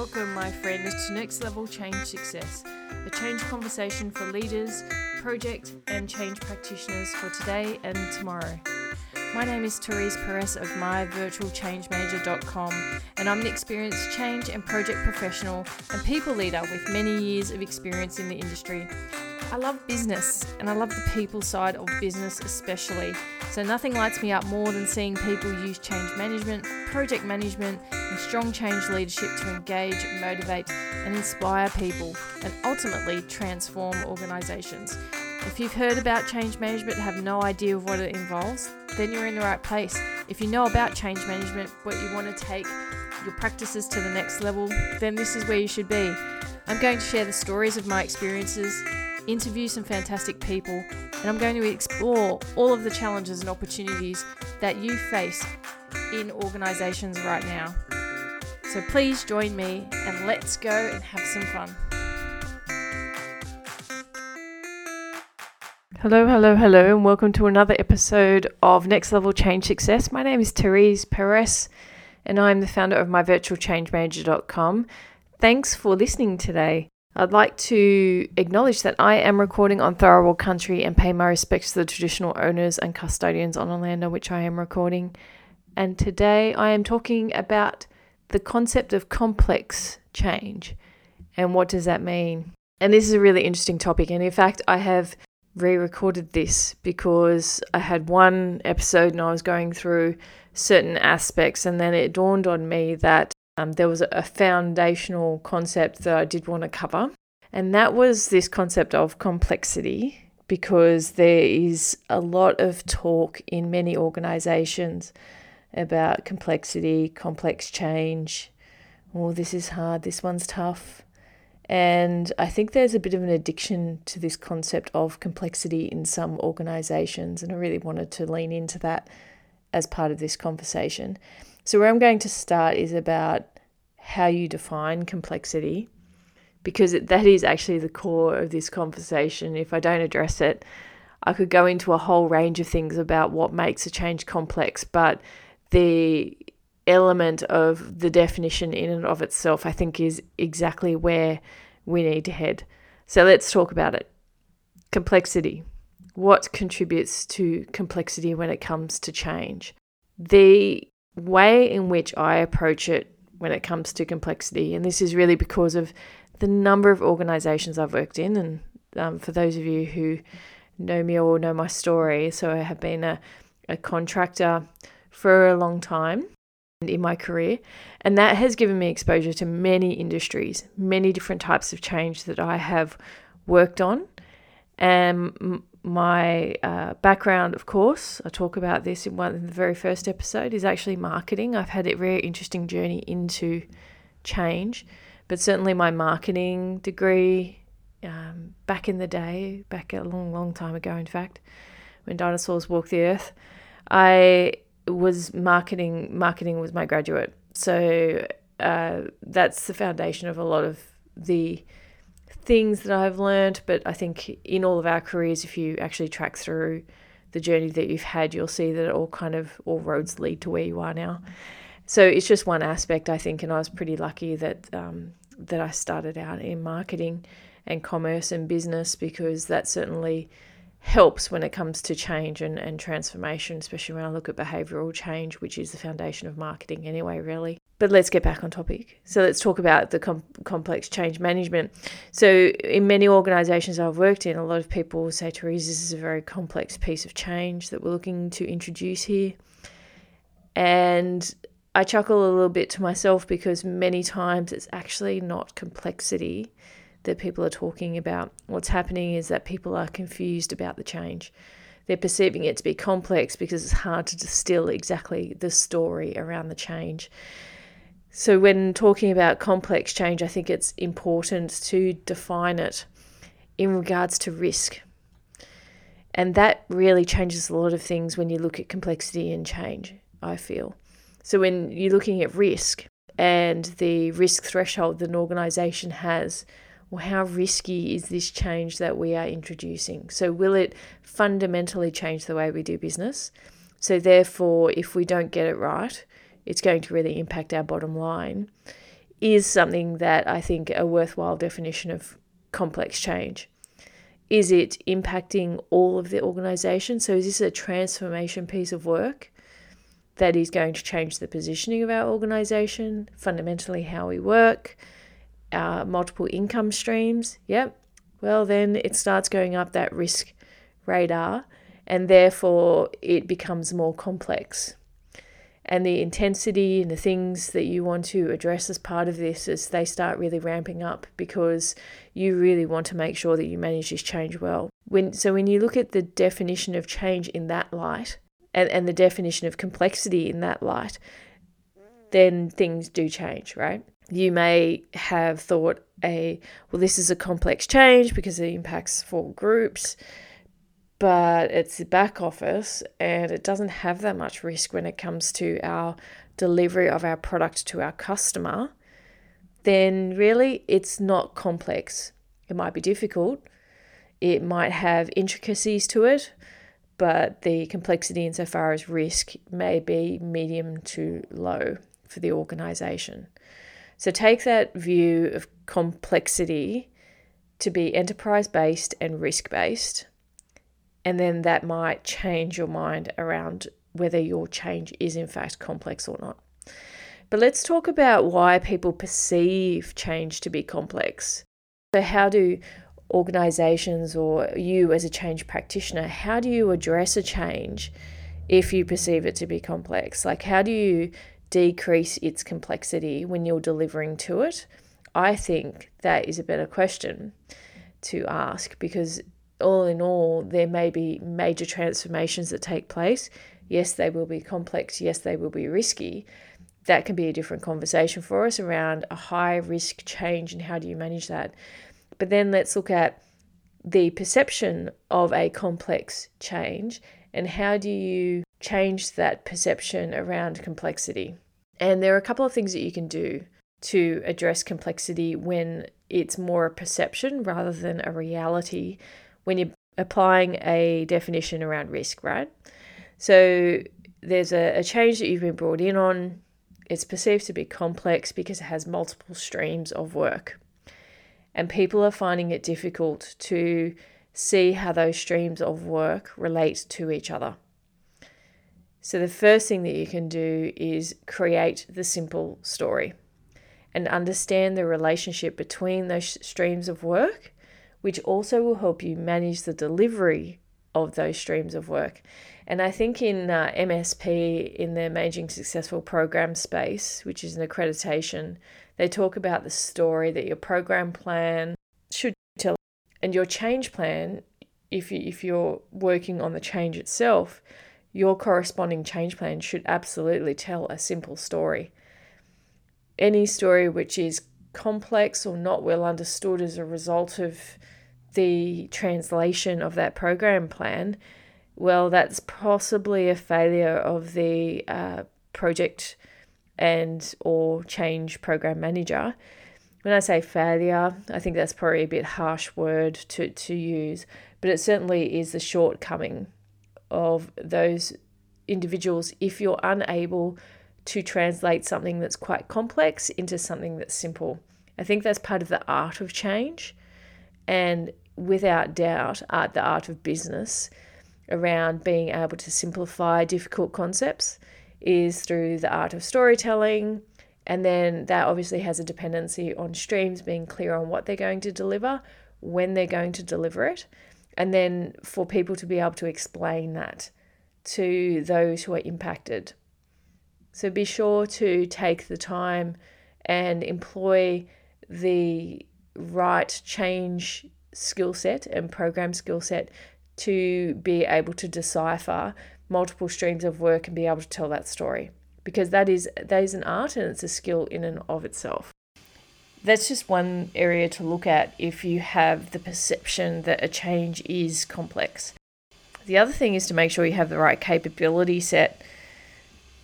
Welcome, my friends, to Next Level Change Success, a change conversation for leaders, project, and change practitioners for today and tomorrow. My name is Therese Perez of myvirtualchangemanager.com, and I'm an experienced change and project professional and people leader with many years of experience in the industry. I love business and I love the people side of business especially. So nothing lights me up more than seeing people use change management, project management, and strong change leadership to engage, motivate, and inspire people and ultimately transform organizations. If you've heard about change management and have no idea of what it involves, then you're in the right place. If you know about change management, but you want to take your practices to the next level, then this is where you should be. I'm going to share the stories of my experiences, interview some fantastic people, and I'm going to explore all of the challenges and opportunities that you face in organizations right now. So please join me and let's go and have some fun. Hello, hello, hello, and welcome to another episode of Next Level Change Success. My name is Therese Perez, and I'm the founder of myvirtualchangemanager.com. Thanks for listening today. I'd like to acknowledge that I am recording on Tharawal country and pay my respects to the traditional owners and custodians on the land on which I am recording. And today I am talking about the concept of complex change and what does that mean. And this is a really interesting topic. And in fact, I have re recorded this because I had one episode and I was going through certain aspects, and then it dawned on me that um, there was a foundational concept that I did want to cover, and that was this concept of complexity because there is a lot of talk in many organizations about complexity, complex change. Oh, this is hard, this one's tough. And I think there's a bit of an addiction to this concept of complexity in some organizations. And I really wanted to lean into that as part of this conversation. So, where I'm going to start is about how you define complexity, because that is actually the core of this conversation. If I don't address it, I could go into a whole range of things about what makes a change complex, but the element of the definition in and of itself, I think, is exactly where we need to head. So let's talk about it. Complexity. What contributes to complexity when it comes to change? The way in which I approach it when it comes to complexity, and this is really because of the number of organizations I've worked in, and um, for those of you who know me or know my story, so I have been a, a contractor for a long time in my career. And that has given me exposure to many industries, many different types of change that I have worked on. And my uh, background, of course, I talk about this in one in the very first episode, is actually marketing. I've had a very interesting journey into change, but certainly my marketing degree um, back in the day, back a long, long time ago, in fact, when dinosaurs walked the earth, I was marketing. Marketing was my graduate, so uh, that's the foundation of a lot of the things that I've learned. But I think in all of our careers, if you actually track through the journey that you've had, you'll see that it all kind of all roads lead to where you are now. So it's just one aspect, I think, and I was pretty lucky that um, that I started out in marketing and commerce and business because that certainly helps when it comes to change and, and transformation, especially when I look at behavioral change, which is the foundation of marketing anyway, really. But let's get back on topic. So let's talk about the com- complex change management. So, in many organizations I've worked in, a lot of people say, Therese, this is a very complex piece of change that we're looking to introduce here. And I chuckle a little bit to myself because many times it's actually not complexity that people are talking about. What's happening is that people are confused about the change. They're perceiving it to be complex because it's hard to distill exactly the story around the change. So, when talking about complex change, I think it's important to define it in regards to risk. And that really changes a lot of things when you look at complexity and change, I feel. So, when you're looking at risk and the risk threshold that an organization has well, how risky is this change that we are introducing? So, will it fundamentally change the way we do business? So, therefore, if we don't get it right, it's going to really impact our bottom line. is something that I think a worthwhile definition of complex change. Is it impacting all of the organization? So, is this a transformation piece of work that is going to change the positioning of our organization, fundamentally how we work, our multiple income streams? Yep. Well, then it starts going up that risk radar, and therefore it becomes more complex and the intensity and the things that you want to address as part of this as they start really ramping up because you really want to make sure that you manage this change well. When so when you look at the definition of change in that light and, and the definition of complexity in that light, then things do change, right? You may have thought a well this is a complex change because it impacts four groups but it's the back office and it doesn't have that much risk when it comes to our delivery of our product to our customer, then really it's not complex. It might be difficult, it might have intricacies to it, but the complexity insofar as risk may be medium to low for the organization. So take that view of complexity to be enterprise based and risk based and then that might change your mind around whether your change is in fact complex or not. But let's talk about why people perceive change to be complex. So, how do organizations or you as a change practitioner, how do you address a change if you perceive it to be complex? Like, how do you decrease its complexity when you're delivering to it? I think that is a better question to ask because all in all, there may be major transformations that take place. Yes, they will be complex. Yes, they will be risky. That can be a different conversation for us around a high risk change and how do you manage that. But then let's look at the perception of a complex change and how do you change that perception around complexity. And there are a couple of things that you can do to address complexity when it's more a perception rather than a reality when you're applying a definition around risk, right? So there's a, a change that you've been brought in on. It's perceived to be complex because it has multiple streams of work. And people are finding it difficult to see how those streams of work relate to each other. So, the first thing that you can do is create the simple story and understand the relationship between those streams of work which also will help you manage the delivery of those streams of work. And I think in uh, MSP, in the Managing Successful Program space, which is an accreditation, they talk about the story that your program plan should tell. And your change plan, if, you, if you're working on the change itself, your corresponding change plan should absolutely tell a simple story. Any story which is complex or not well understood as a result of the translation of that program plan, well, that's possibly a failure of the uh, project and or change program manager. When I say failure, I think that's probably a bit harsh word to, to use, but it certainly is the shortcoming of those individuals if you're unable to translate something that's quite complex into something that's simple. I think that's part of the art of change. And without doubt, art, the art of business around being able to simplify difficult concepts is through the art of storytelling. And then that obviously has a dependency on streams being clear on what they're going to deliver, when they're going to deliver it, and then for people to be able to explain that to those who are impacted. So be sure to take the time and employ the right change skill set and program skill set to be able to decipher multiple streams of work and be able to tell that story. Because that is that is an art and it's a skill in and of itself. That's just one area to look at if you have the perception that a change is complex. The other thing is to make sure you have the right capability set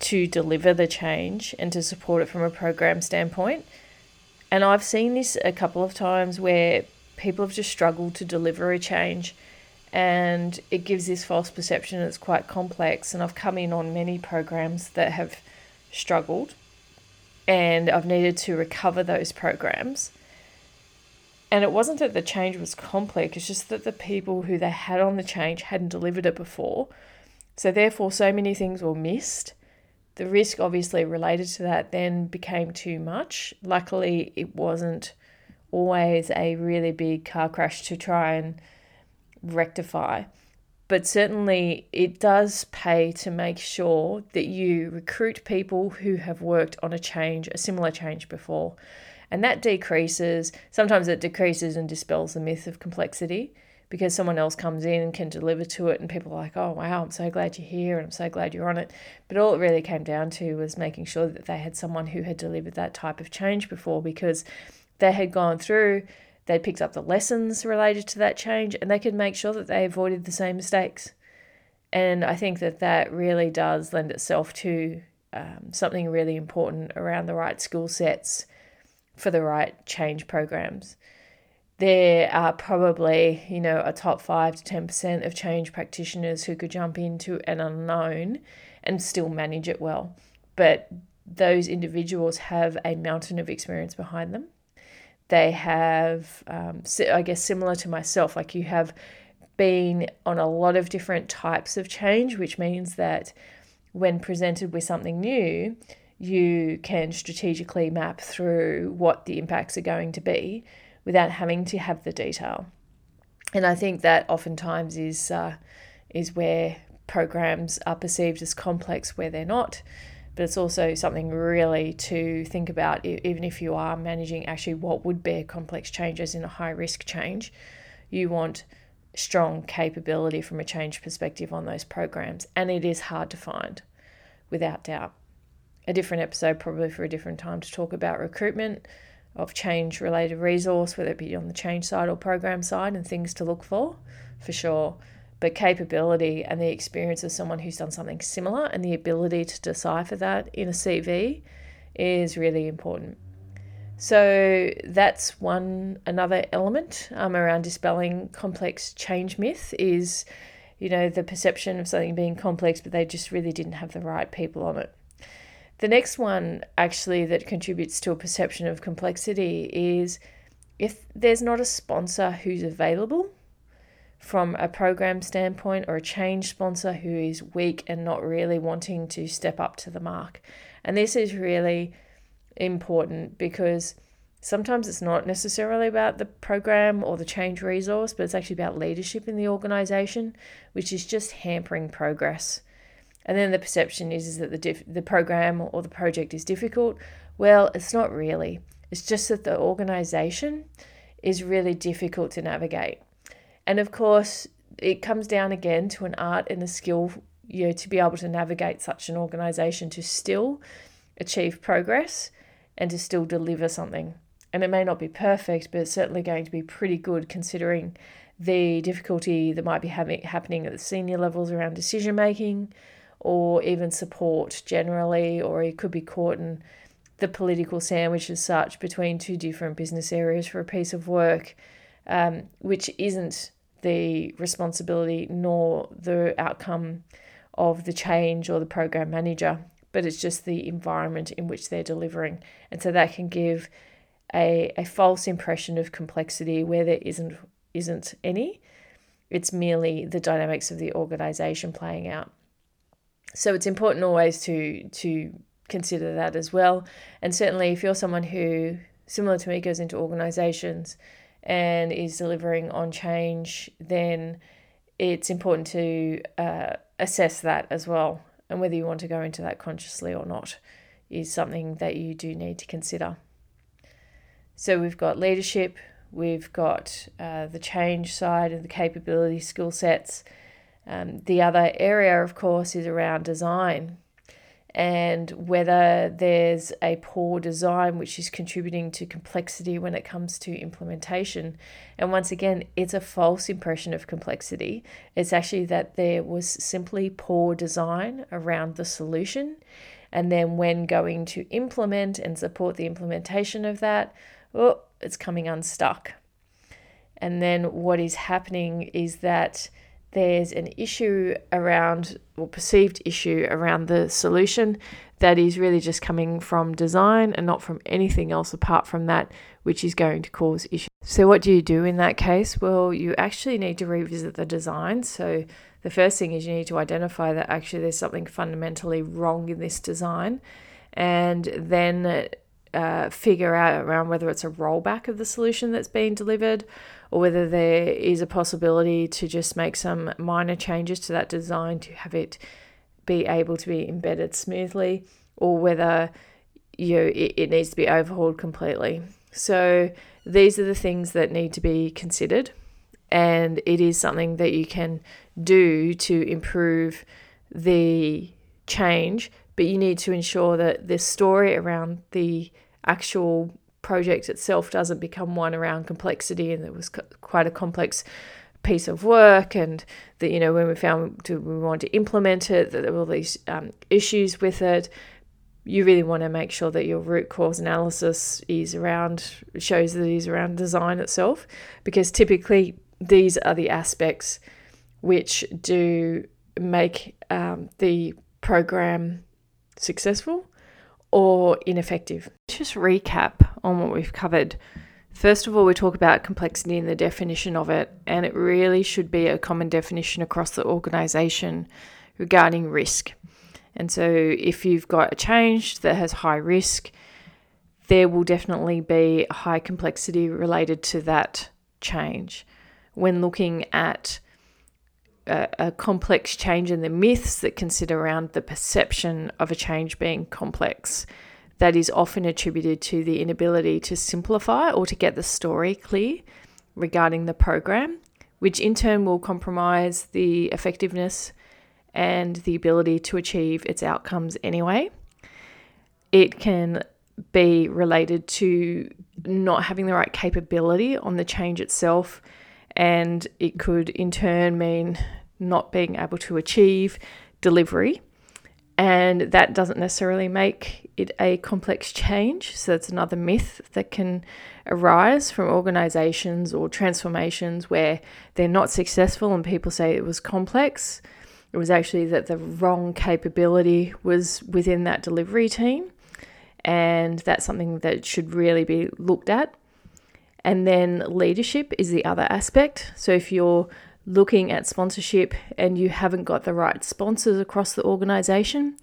to deliver the change and to support it from a program standpoint and I've seen this a couple of times where people have just struggled to deliver a change and it gives this false perception that it's quite complex and I've come in on many programs that have struggled and I've needed to recover those programs. And it wasn't that the change was complex, it's just that the people who they had on the change hadn't delivered it before. So, therefore, so many things were missed. The risk, obviously, related to that then became too much. Luckily, it wasn't always a really big car crash to try and rectify. But certainly, it does pay to make sure that you recruit people who have worked on a change, a similar change before. And that decreases, sometimes it decreases and dispels the myth of complexity because someone else comes in and can deliver to it, and people are like, oh, wow, I'm so glad you're here and I'm so glad you're on it. But all it really came down to was making sure that they had someone who had delivered that type of change before because they had gone through, they picked up the lessons related to that change, and they could make sure that they avoided the same mistakes. And I think that that really does lend itself to um, something really important around the right skill sets for the right change programs. There are probably, you know, a top 5 to 10% of change practitioners who could jump into an unknown and still manage it well. But those individuals have a mountain of experience behind them. They have, um, I guess, similar to myself, like you have been on a lot of different types of change, which means that when presented with something new, you can strategically map through what the impacts are going to be without having to have the detail. And I think that oftentimes is uh, is where programs are perceived as complex where they're not. But it's also something really to think about, even if you are managing actually what would be complex changes in a high risk change. You want strong capability from a change perspective on those programs, and it is hard to find, without doubt a different episode, probably for a different time, to talk about recruitment of change related resource, whether it be on the change side or program side, and things to look for, for sure. But capability and the experience of someone who's done something similar and the ability to decipher that in a CV is really important. So that's one another element um, around dispelling complex change myth is, you know, the perception of something being complex, but they just really didn't have the right people on it. The next one, actually, that contributes to a perception of complexity is if there's not a sponsor who's available from a program standpoint or a change sponsor who is weak and not really wanting to step up to the mark. And this is really important because sometimes it's not necessarily about the program or the change resource, but it's actually about leadership in the organization, which is just hampering progress. And then the perception is, is that the, diff- the program or the project is difficult. Well, it's not really. It's just that the organization is really difficult to navigate. And of course, it comes down again to an art and a skill you know, to be able to navigate such an organization to still achieve progress and to still deliver something. And it may not be perfect, but it's certainly going to be pretty good considering the difficulty that might be having, happening at the senior levels around decision making, or even support generally, or he could be caught in the political sandwich as such between two different business areas for a piece of work, um, which isn't the responsibility nor the outcome of the change or the program manager, but it's just the environment in which they're delivering. And so that can give a, a false impression of complexity where there isn't isn't any. It's merely the dynamics of the organization playing out. So it's important always to to consider that as well. And certainly, if you're someone who, similar to me, goes into organizations and is delivering on change, then it's important to uh, assess that as well. And whether you want to go into that consciously or not is something that you do need to consider. So we've got leadership, we've got uh, the change side and the capability skill sets um, the other area, of course, is around design and whether there's a poor design which is contributing to complexity when it comes to implementation. And once again, it's a false impression of complexity. It's actually that there was simply poor design around the solution. And then when going to implement and support the implementation of that, oh, it's coming unstuck. And then what is happening is that there's an issue around or perceived issue around the solution that is really just coming from design and not from anything else apart from that, which is going to cause issues. So, what do you do in that case? Well, you actually need to revisit the design. So, the first thing is you need to identify that actually there's something fundamentally wrong in this design, and then uh, figure out around whether it's a rollback of the solution that's being delivered or whether there is a possibility to just make some minor changes to that design to have it be able to be embedded smoothly or whether you know, it, it needs to be overhauled completely. So these are the things that need to be considered and it is something that you can do to improve the change but you need to ensure that the story around the actual project itself doesn't become one around complexity and it was quite a complex piece of work and that you know when we found to, we want to implement it that there were all these um, issues with it. You really want to make sure that your root cause analysis is around shows that it is around design itself because typically these are the aspects which do make um, the program successful or ineffective. Just recap on what we've covered. First of all, we talk about complexity and the definition of it, and it really should be a common definition across the organization regarding risk. And so, if you've got a change that has high risk, there will definitely be high complexity related to that change. When looking at a, a, complex change in the myths that consider around the perception of a change being complex, that is often attributed to the inability to simplify or to get the story clear regarding the program, which in turn will compromise the effectiveness and the ability to achieve its outcomes anyway. It can be related to not having the right capability on the change itself, and it could in turn mean not being able to achieve delivery and that doesn't necessarily make it a complex change. So that's another myth that can arise from organizations or transformations where they're not successful and people say it was complex. It was actually that the wrong capability was within that delivery team. And that's something that should really be looked at. And then leadership is the other aspect. So if you're looking at sponsorship and you haven't got the right sponsors across the organization,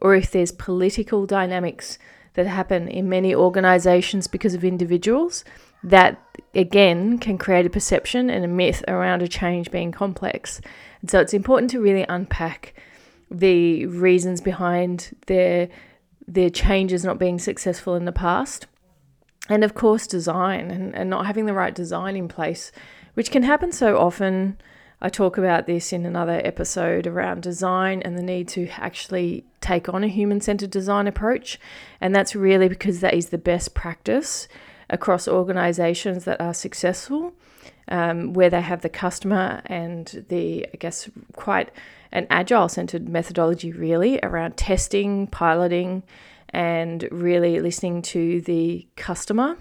or if there's political dynamics that happen in many organizations because of individuals, that again can create a perception and a myth around a change being complex. And so it's important to really unpack the reasons behind their their changes not being successful in the past. And of course design and, and not having the right design in place which can happen so often. I talk about this in another episode around design and the need to actually take on a human centered design approach. And that's really because that is the best practice across organizations that are successful, um, where they have the customer and the, I guess, quite an agile centered methodology, really, around testing, piloting, and really listening to the customer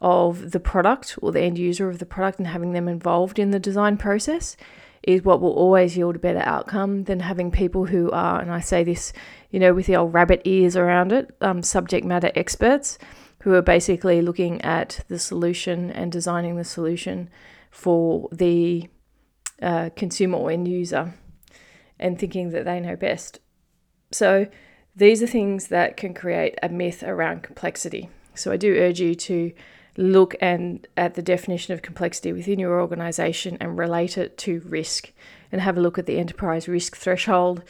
of the product or the end user of the product and having them involved in the design process is what will always yield a better outcome than having people who are, and I say this, you know, with the old rabbit ears around it, um, subject matter experts who are basically looking at the solution and designing the solution for the uh, consumer or end user and thinking that they know best. So, these are things that can create a myth around complexity. So, I do urge you to look and at the definition of complexity within your organization and relate it to risk and have a look at the enterprise risk threshold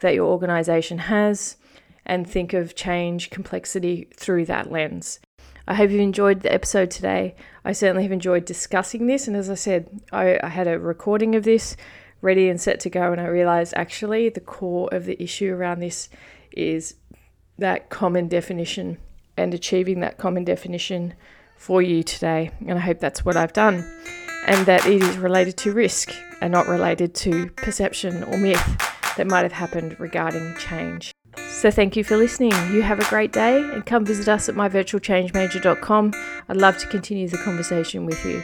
that your organization has and think of change complexity through that lens. I hope you enjoyed the episode today. I certainly have enjoyed discussing this, and as I said, I, I had a recording of this ready and set to go, and I realized actually the core of the issue around this is that common definition and achieving that common definition for you today. And I hope that's what I've done. And that it is related to risk and not related to perception or myth that might have happened regarding change. So thank you for listening. You have a great day and come visit us at myvirtualchangemanager.com. I'd love to continue the conversation with you.